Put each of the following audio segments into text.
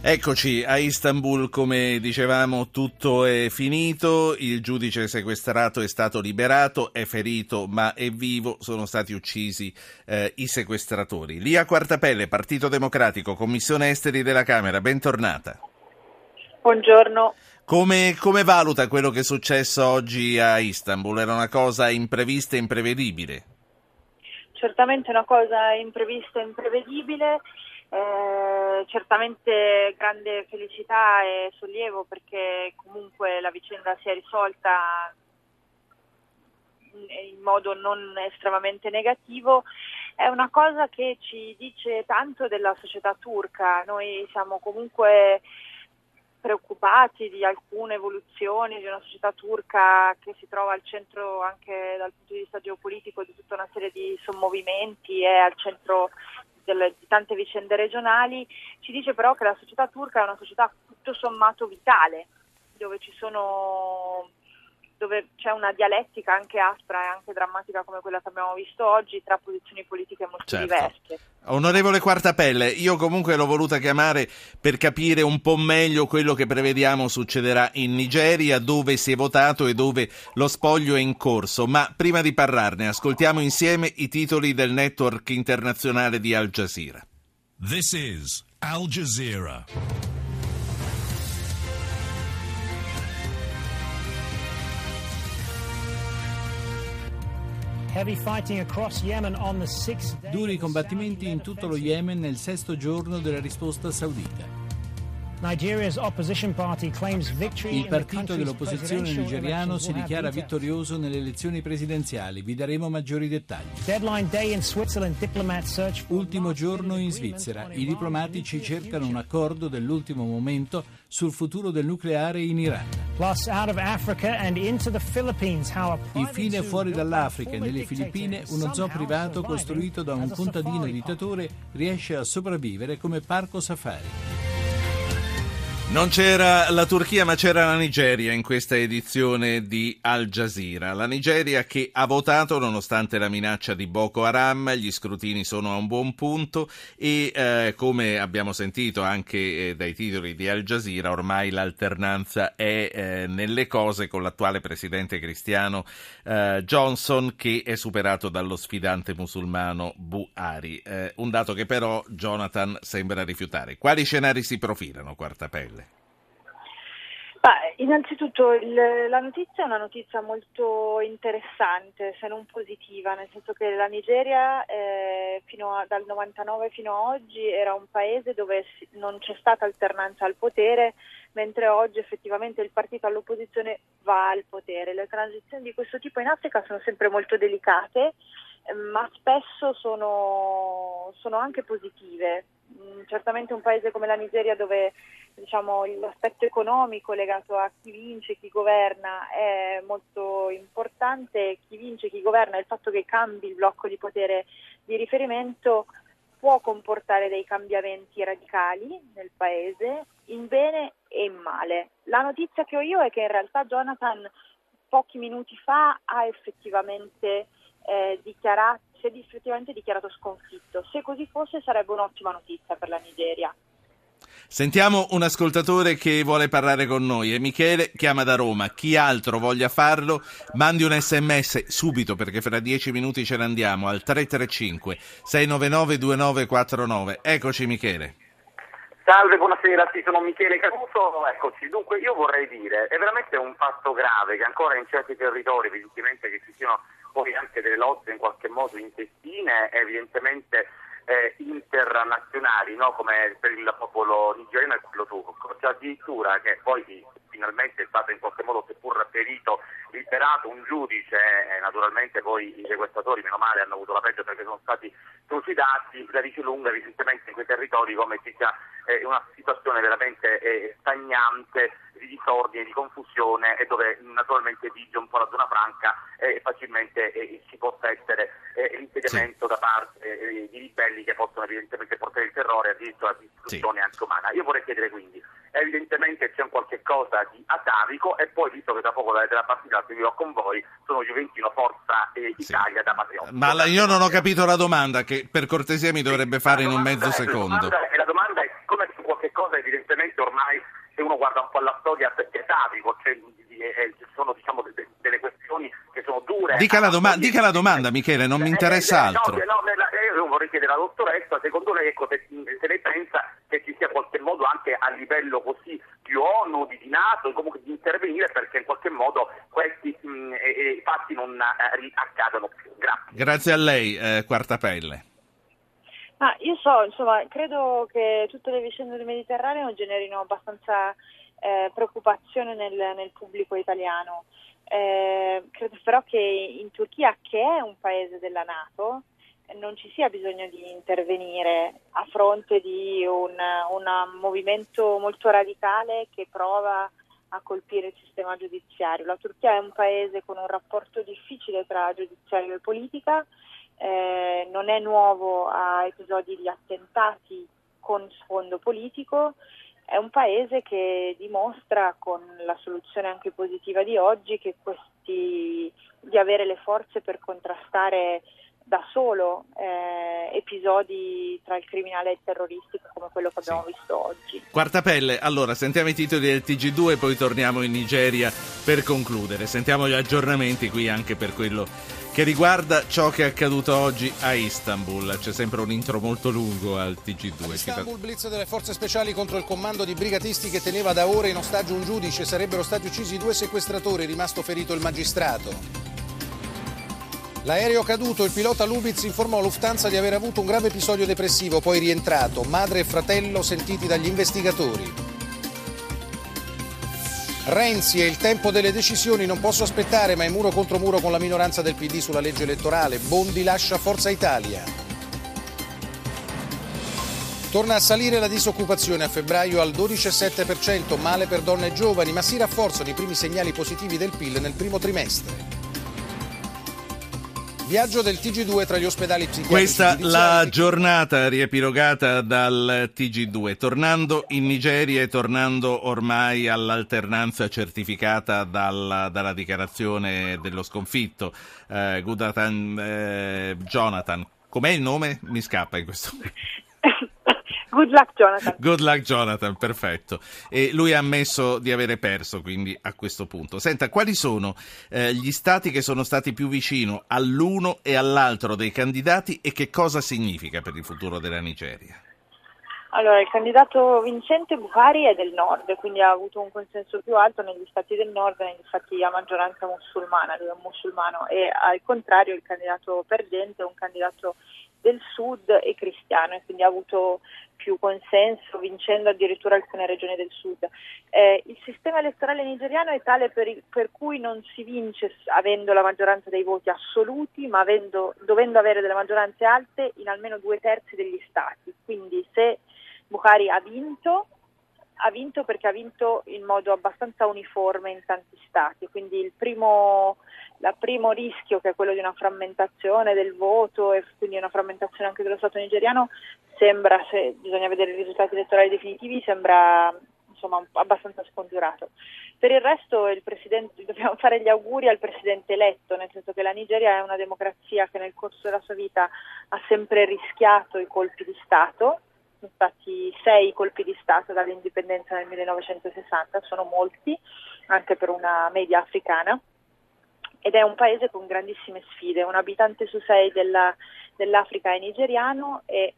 Eccoci a Istanbul, come dicevamo tutto è finito, il giudice sequestrato è stato liberato, è ferito ma è vivo, sono stati uccisi eh, i sequestratori. Lia Quartapelle, Partito Democratico, Commissione Esteri della Camera, bentornata. Buongiorno. Come, come valuta quello che è successo oggi a Istanbul? Era una cosa imprevista e imprevedibile? Certamente una cosa imprevista e imprevedibile. Eh, certamente grande felicità e sollievo perché comunque la vicenda si è risolta in modo non estremamente negativo. È una cosa che ci dice tanto della società turca. Noi siamo comunque preoccupati di alcune evoluzioni di una società turca che si trova al centro anche dal punto di vista geopolitico di tutta una serie di sommovimenti e al centro delle, di tante vicende regionali, ci dice però che la società turca è una società tutto sommato vitale, dove ci sono dove c'è una dialettica anche aspra e anche drammatica come quella che abbiamo visto oggi tra posizioni politiche molto certo. diverse. Onorevole Quartapelle, io comunque l'ho voluta chiamare per capire un po' meglio quello che prevediamo succederà in Nigeria, dove si è votato e dove lo spoglio è in corso. Ma prima di parlarne, ascoltiamo insieme i titoli del network internazionale di Al Jazeera. This is Al Jazeera. Duri combattimenti in tutto lo Yemen nel sesto giorno della risposta saudita. Il partito dell'opposizione nigeriano si dichiara vittorioso nelle elezioni presidenziali. Vi daremo maggiori dettagli. Ultimo giorno in Svizzera. I diplomatici cercano un accordo dell'ultimo momento sul futuro del nucleare in Iran. Infine fuori dall'Africa e nelle Filippine uno zoo privato costruito da un contadino dittatore riesce a sopravvivere come parco safari. Non c'era la Turchia ma c'era la Nigeria in questa edizione di Al Jazeera. La Nigeria che ha votato nonostante la minaccia di Boko Haram, gli scrutini sono a un buon punto e eh, come abbiamo sentito anche eh, dai titoli di Al Jazeera ormai l'alternanza è eh, nelle cose con l'attuale presidente cristiano eh, Johnson che è superato dallo sfidante musulmano Buhari. Eh, un dato che però Jonathan sembra rifiutare. Quali scenari si profilano, quarta Bah, innanzitutto il, la notizia è una notizia molto interessante, se non positiva, nel senso che la Nigeria eh, a, dal 99 fino ad oggi era un paese dove non c'è stata alternanza al potere, mentre oggi effettivamente il partito all'opposizione va al potere. Le transizioni di questo tipo in Africa sono sempre molto delicate, eh, ma spesso sono, sono anche positive. Mm, certamente un paese come la Nigeria dove diciamo, l'aspetto economico legato a chi vince e chi governa è molto importante, chi vince e chi governa il fatto che cambi il blocco di potere di riferimento può comportare dei cambiamenti radicali nel paese in bene e in male. La notizia che ho io è che in realtà Jonathan pochi minuti fa ha effettivamente eh, dichiarato, si è effettivamente dichiarato sconfitto. Se così fosse sarebbe un'ottima notizia per la Nigeria. Sentiamo un ascoltatore che vuole parlare con noi. È Michele, chiama da Roma. Chi altro voglia farlo, mandi un sms subito perché fra dieci minuti ce ne andiamo al 335 699 2949. Eccoci Michele. Salve, buonasera, sì, sono Michele Caruso, eccoci. Dunque io vorrei dire, è veramente un fatto grave che ancora in certi territori, evidentemente che ci siano poi anche delle lotte in qualche modo intestine, evidentemente eh, internazionali, no? come per il popolo nigeriano e quello turco. Cioè addirittura che poi finalmente è stato in qualche modo, seppur perito, liberato un giudice, eh, naturalmente poi i sequestratori, meno male, hanno avuto la peggio perché sono stati trucidati, la dice lunga evidentemente in quei territori come ci sia eh, una situazione veramente eh, stagnante disordine, di confusione e dove naturalmente vige un po' la zona franca e facilmente eh, ci possa essere eh, l'insediamento sì. da parte eh, di ribelli che possono evidentemente portare il terrore addirittura alla distruzione sì. anche umana. Io vorrei chiedere quindi, evidentemente c'è un qualche cosa di atavico e poi visto che da poco la, della partita seguirò con voi, sono Juventino Forza e Italia sì. da Patriotto. Ma la, io non ho capito la domanda che per cortesia mi dovrebbe fare in un mezzo secondo. La domanda, la domanda è come qualche cosa evidentemente ormai se uno guarda un po' la storia è atavico, cioè, eh, ci sono diciamo, delle questioni che sono dure. Dica la, doma- dica la domanda Michele, non mi interessa altro. No, no, io vorrei chiedere alla dottoressa, secondo lei ecco, se, se lei pensa che ci sia qualche modo anche a livello così di ONU, di, Nato, comunque di intervenire perché in qualche modo questi mh, eh, fatti non eh, accadano più. Grazie. Grazie a lei, eh, Quartapelle. Ah, io so, insomma, credo che tutte le vicende del Mediterraneo generino abbastanza eh, preoccupazione nel, nel, pubblico italiano. Eh, credo però che in Turchia, che è un paese della Nato, non ci sia bisogno di intervenire a fronte di un, un movimento molto radicale che prova a colpire il sistema giudiziario. La Turchia è un paese con un rapporto difficile tra giudiziario e politica eh, non è nuovo a episodi di attentati con sfondo politico, è un paese che dimostra con la soluzione anche positiva di oggi questi, di avere le forze per contrastare da solo eh, episodi tra il criminale e il terroristico come quello che abbiamo sì. visto oggi. Quarta pelle, allora sentiamo i titoli del TG2 e poi torniamo in Nigeria per concludere. Sentiamo gli aggiornamenti qui anche per quello che riguarda ciò che è accaduto oggi a Istanbul. C'è sempre un intro molto lungo al TG2. Istanbul, blitz delle forze speciali contro il comando di brigatisti che teneva da ore in ostaggio un giudice. Sarebbero stati uccisi due sequestratori, rimasto ferito il magistrato. L'aereo caduto, il pilota Lubitz informò Lufthansa di aver avuto un grave episodio depressivo, poi rientrato. Madre e fratello sentiti dagli investigatori. Renzi è il tempo delle decisioni, non posso aspettare, ma è muro contro muro con la minoranza del PD sulla legge elettorale. Bondi lascia Forza Italia. Torna a salire la disoccupazione a febbraio al 12,7%, male per donne e giovani, ma si rafforzano i primi segnali positivi del PIL nel primo trimestre. Viaggio del TG2 tra gli ospedali psichiatrici. Questa la giornata riepilogata dal TG2, tornando in Nigeria e tornando ormai all'alternanza certificata dalla, dalla dichiarazione dello sconfitto. Eh, Gudatan, eh, Jonathan, com'è il nome? Mi scappa in questo momento. Good luck Jonathan. Good luck Jonathan, perfetto. E lui ha ammesso di avere perso quindi a questo punto. Senta, quali sono eh, gli stati che sono stati più vicino all'uno e all'altro dei candidati e che cosa significa per il futuro della Nigeria? Allora, il candidato vincente Buhari è del nord, quindi ha avuto un consenso più alto negli stati del nord, negli stati a maggioranza musulmana, lui è un musulmano, e al contrario il candidato perdente è un candidato del sud e cristiano e quindi ha avuto più consenso, vincendo addirittura alcune regioni del sud. Eh, il sistema elettorale nigeriano è tale per, per, cui non si vince avendo la maggioranza dei voti assoluti, ma avendo, dovendo avere delle maggioranze alte in almeno due terzi degli stati. Quindi se Buhari ha vinto, ha vinto perché ha vinto in modo abbastanza uniforme in tanti stati, quindi il primo, il primo rischio che è quello di una frammentazione del voto e quindi una frammentazione anche dello Stato nigeriano sembra, se bisogna vedere i risultati elettorali definitivi, sembra insomma abbastanza scongiurato. Per il resto il dobbiamo fare gli auguri al presidente eletto, nel senso che la Nigeria è una democrazia che nel corso della sua vita ha sempre rischiato i colpi di Stato sono stati sei colpi di Stato dall'indipendenza nel 1960, sono molti, anche per una media africana, ed è un paese con grandissime sfide. Un abitante su sei della, dell'Africa è nigeriano e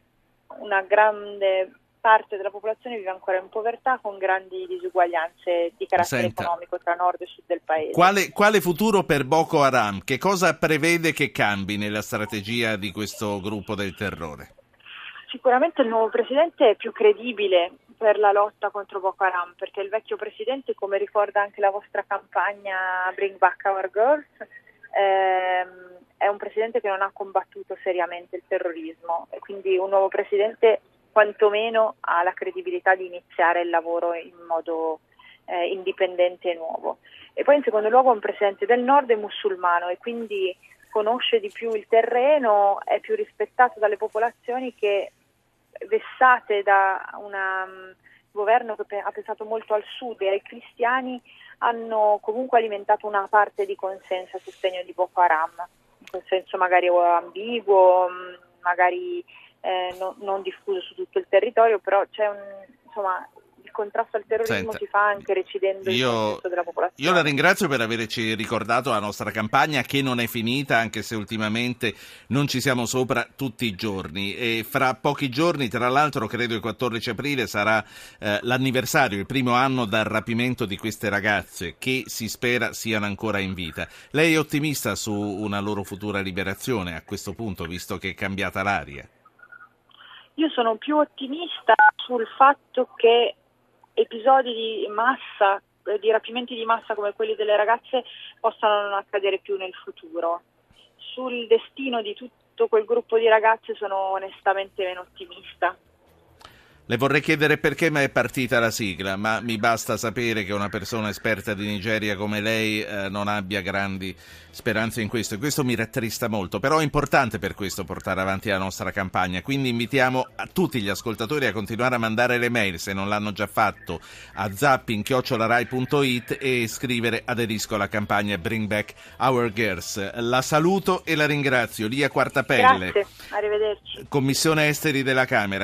una grande parte della popolazione vive ancora in povertà con grandi disuguaglianze di carattere Senta, economico tra nord e sud del paese. Quale, quale, futuro per Boko Haram? Che cosa prevede che cambi nella strategia di questo gruppo del terrore? Sicuramente il nuovo presidente è più credibile per la lotta contro Boko Haram, perché il vecchio presidente, come ricorda anche la vostra campagna Bring Back Our Girls, ehm, è un presidente che non ha combattuto seriamente il terrorismo e quindi un nuovo presidente quantomeno ha la credibilità di iniziare il lavoro in modo eh, indipendente e nuovo. E poi in secondo luogo un presidente del nord è musulmano e quindi conosce di più il terreno, è più rispettato dalle popolazioni che vessate da un um, governo che ha pensato molto al sud e ai cristiani hanno comunque alimentato una parte di consenso a sostegno di Boko Haram, in quel senso magari ambiguo, mm, magari eh, no, non diffuso su tutto il territorio, però c'è un, insomma, il contrasto al terrorismo Senta, si fa anche recidendo io, il consenso della popolazione. Io la ringrazio per averci ricordato la nostra campagna che non è finita, anche se ultimamente non ci siamo sopra tutti i giorni. E fra pochi giorni, tra l'altro, credo il 14 aprile sarà eh, l'anniversario, il primo anno dal rapimento di queste ragazze che si spera siano ancora in vita. Lei è ottimista su una loro futura liberazione a questo punto, visto che è cambiata l'aria? Io sono più ottimista sul fatto che episodi di massa, eh, di rapimenti di massa come quelli delle ragazze possano non accadere più nel futuro. Sul destino di tutto quel gruppo di ragazze sono onestamente meno ottimista. Le vorrei chiedere perché mi è partita la sigla, ma mi basta sapere che una persona esperta di Nigeria come lei eh, non abbia grandi speranze in questo e questo mi rattrista molto, però è importante per questo portare avanti la nostra campagna, quindi invitiamo a tutti gli ascoltatori a continuare a mandare le mail se non l'hanno già fatto a zapping.rai.it e scrivere aderisco alla campagna Bring Back Our Girls. La saluto e la ringrazio. Lia Quartapelle. Grazie, arrivederci. Commissione Esteri della Camera.